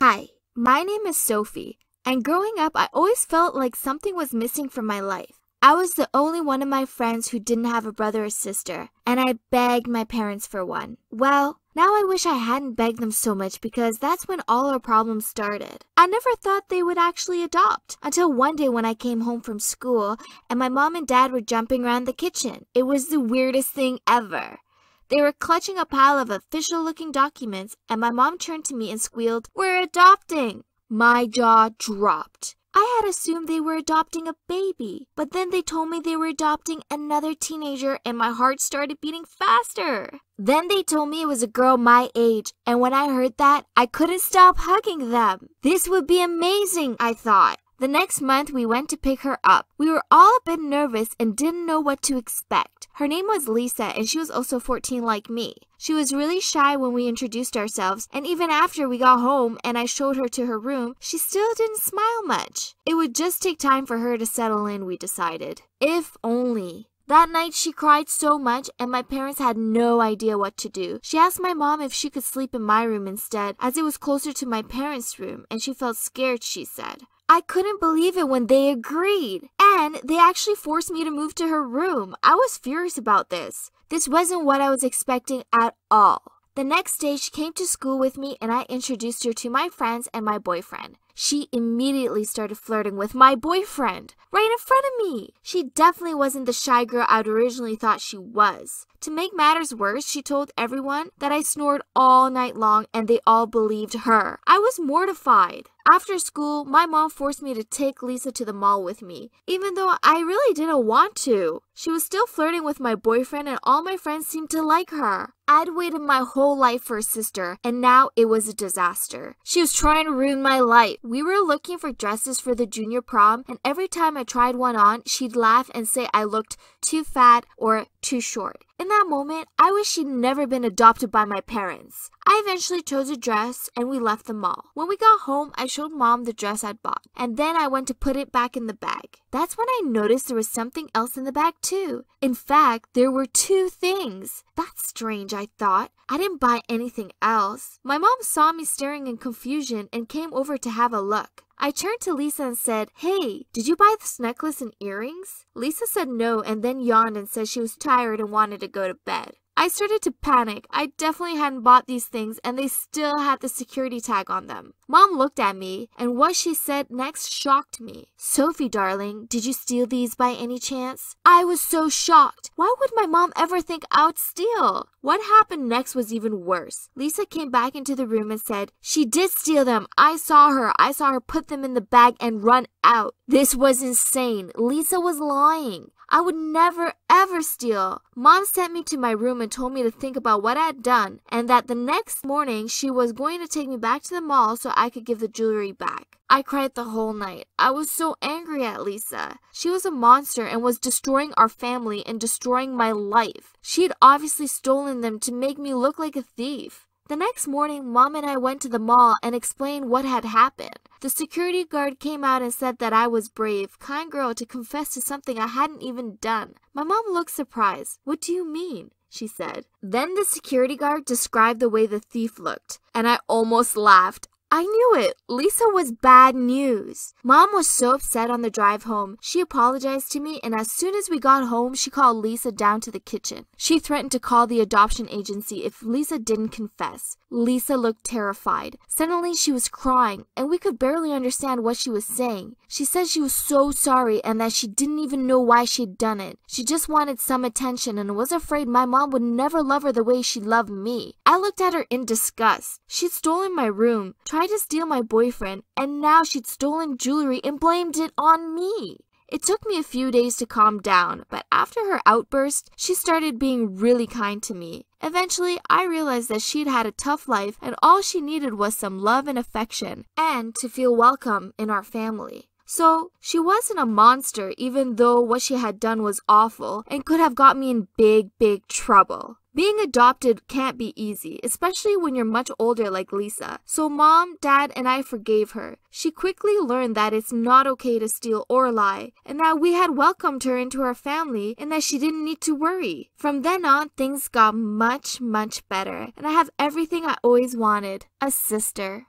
Hi, my name is Sophie, and growing up, I always felt like something was missing from my life. I was the only one of my friends who didn't have a brother or sister, and I begged my parents for one. Well, now I wish I hadn't begged them so much because that's when all our problems started. I never thought they would actually adopt until one day when I came home from school and my mom and dad were jumping around the kitchen. It was the weirdest thing ever. They were clutching a pile of official looking documents, and my mom turned to me and squealed, We're adopting! My jaw dropped. I had assumed they were adopting a baby, but then they told me they were adopting another teenager, and my heart started beating faster. Then they told me it was a girl my age, and when I heard that, I couldn't stop hugging them. This would be amazing, I thought. The next month, we went to pick her up. We were all a bit nervous and didn't know what to expect. Her name was Lisa, and she was also 14 like me. She was really shy when we introduced ourselves, and even after we got home and I showed her to her room, she still didn't smile much. It would just take time for her to settle in, we decided. If only. That night she cried so much and my parents had no idea what to do. She asked my mom if she could sleep in my room instead, as it was closer to my parents' room, and she felt scared, she said. I couldn't believe it when they agreed. And they actually forced me to move to her room. I was furious about this. This wasn't what I was expecting at all. The next day, she came to school with me and I introduced her to my friends and my boyfriend. She immediately started flirting with my boyfriend right in front of me. She definitely wasn't the shy girl I'd originally thought she was. To make matters worse, she told everyone that I snored all night long and they all believed her. I was mortified. After school, my mom forced me to take Lisa to the mall with me, even though I really didn't want to. She was still flirting with my boyfriend, and all my friends seemed to like her. I'd waited my whole life for a sister, and now it was a disaster. She was trying to ruin my life. We were looking for dresses for the junior prom, and every time I tried one on, she'd laugh and say I looked too fat or too short. In that moment, I wish she'd never been adopted by my parents. I eventually chose a dress and we left the mall. When we got home, I showed mom the dress I'd bought, and then I went to put it back in the bag. That's when I noticed there was something else in the bag too. In fact, there were two things. That's strange, I thought. I didn't buy anything else. My mom saw me staring in confusion and came over to have a look. I turned to Lisa and said, Hey, did you buy this necklace and earrings? Lisa said no and then yawned and said she was tired and wanted to go to bed. I started to panic. I definitely hadn't bought these things and they still had the security tag on them. Mom looked at me and what she said next shocked me. Sophie, darling, did you steal these by any chance? I was so shocked. Why would my mom ever think I would steal? What happened next was even worse. Lisa came back into the room and said, She did steal them. I saw her. I saw her put them in the bag and run out. This was insane. Lisa was lying. I would never ever steal. Mom sent me to my room and told me to think about what I had done and that the next morning she was going to take me back to the mall so I could give the jewelry back. I cried the whole night. I was so angry at Lisa. She was a monster and was destroying our family and destroying my life. She had obviously stolen them to make me look like a thief. The next morning, Mom and I went to the mall and explained what had happened. The security guard came out and said that I was brave, kind girl to confess to something I hadn't even done. My mom looked surprised. What do you mean? she said. Then the security guard described the way the thief looked, and I almost laughed. I knew it. Lisa was bad news. Mom was so upset on the drive home. She apologized to me, and as soon as we got home, she called Lisa down to the kitchen. She threatened to call the adoption agency if Lisa didn't confess. Lisa looked terrified. Suddenly, she was crying, and we could barely understand what she was saying. She said she was so sorry and that she didn't even know why she'd done it. She just wanted some attention and was afraid my mom would never love her the way she loved me. I looked at her in disgust. She'd stolen my room, tried to steal my boyfriend, and now she'd stolen jewelry and blamed it on me. It took me a few days to calm down, but after her outburst, she started being really kind to me. Eventually, I realized that she'd had a tough life and all she needed was some love and affection and to feel welcome in our family. So, she wasn't a monster even though what she had done was awful and could have got me in big, big trouble. Being adopted can't be easy, especially when you're much older like Lisa. So mom, dad, and I forgave her. She quickly learned that it's not okay to steal or lie, and that we had welcomed her into our family and that she didn't need to worry. From then on, things got much, much better, and I have everything I always wanted a sister.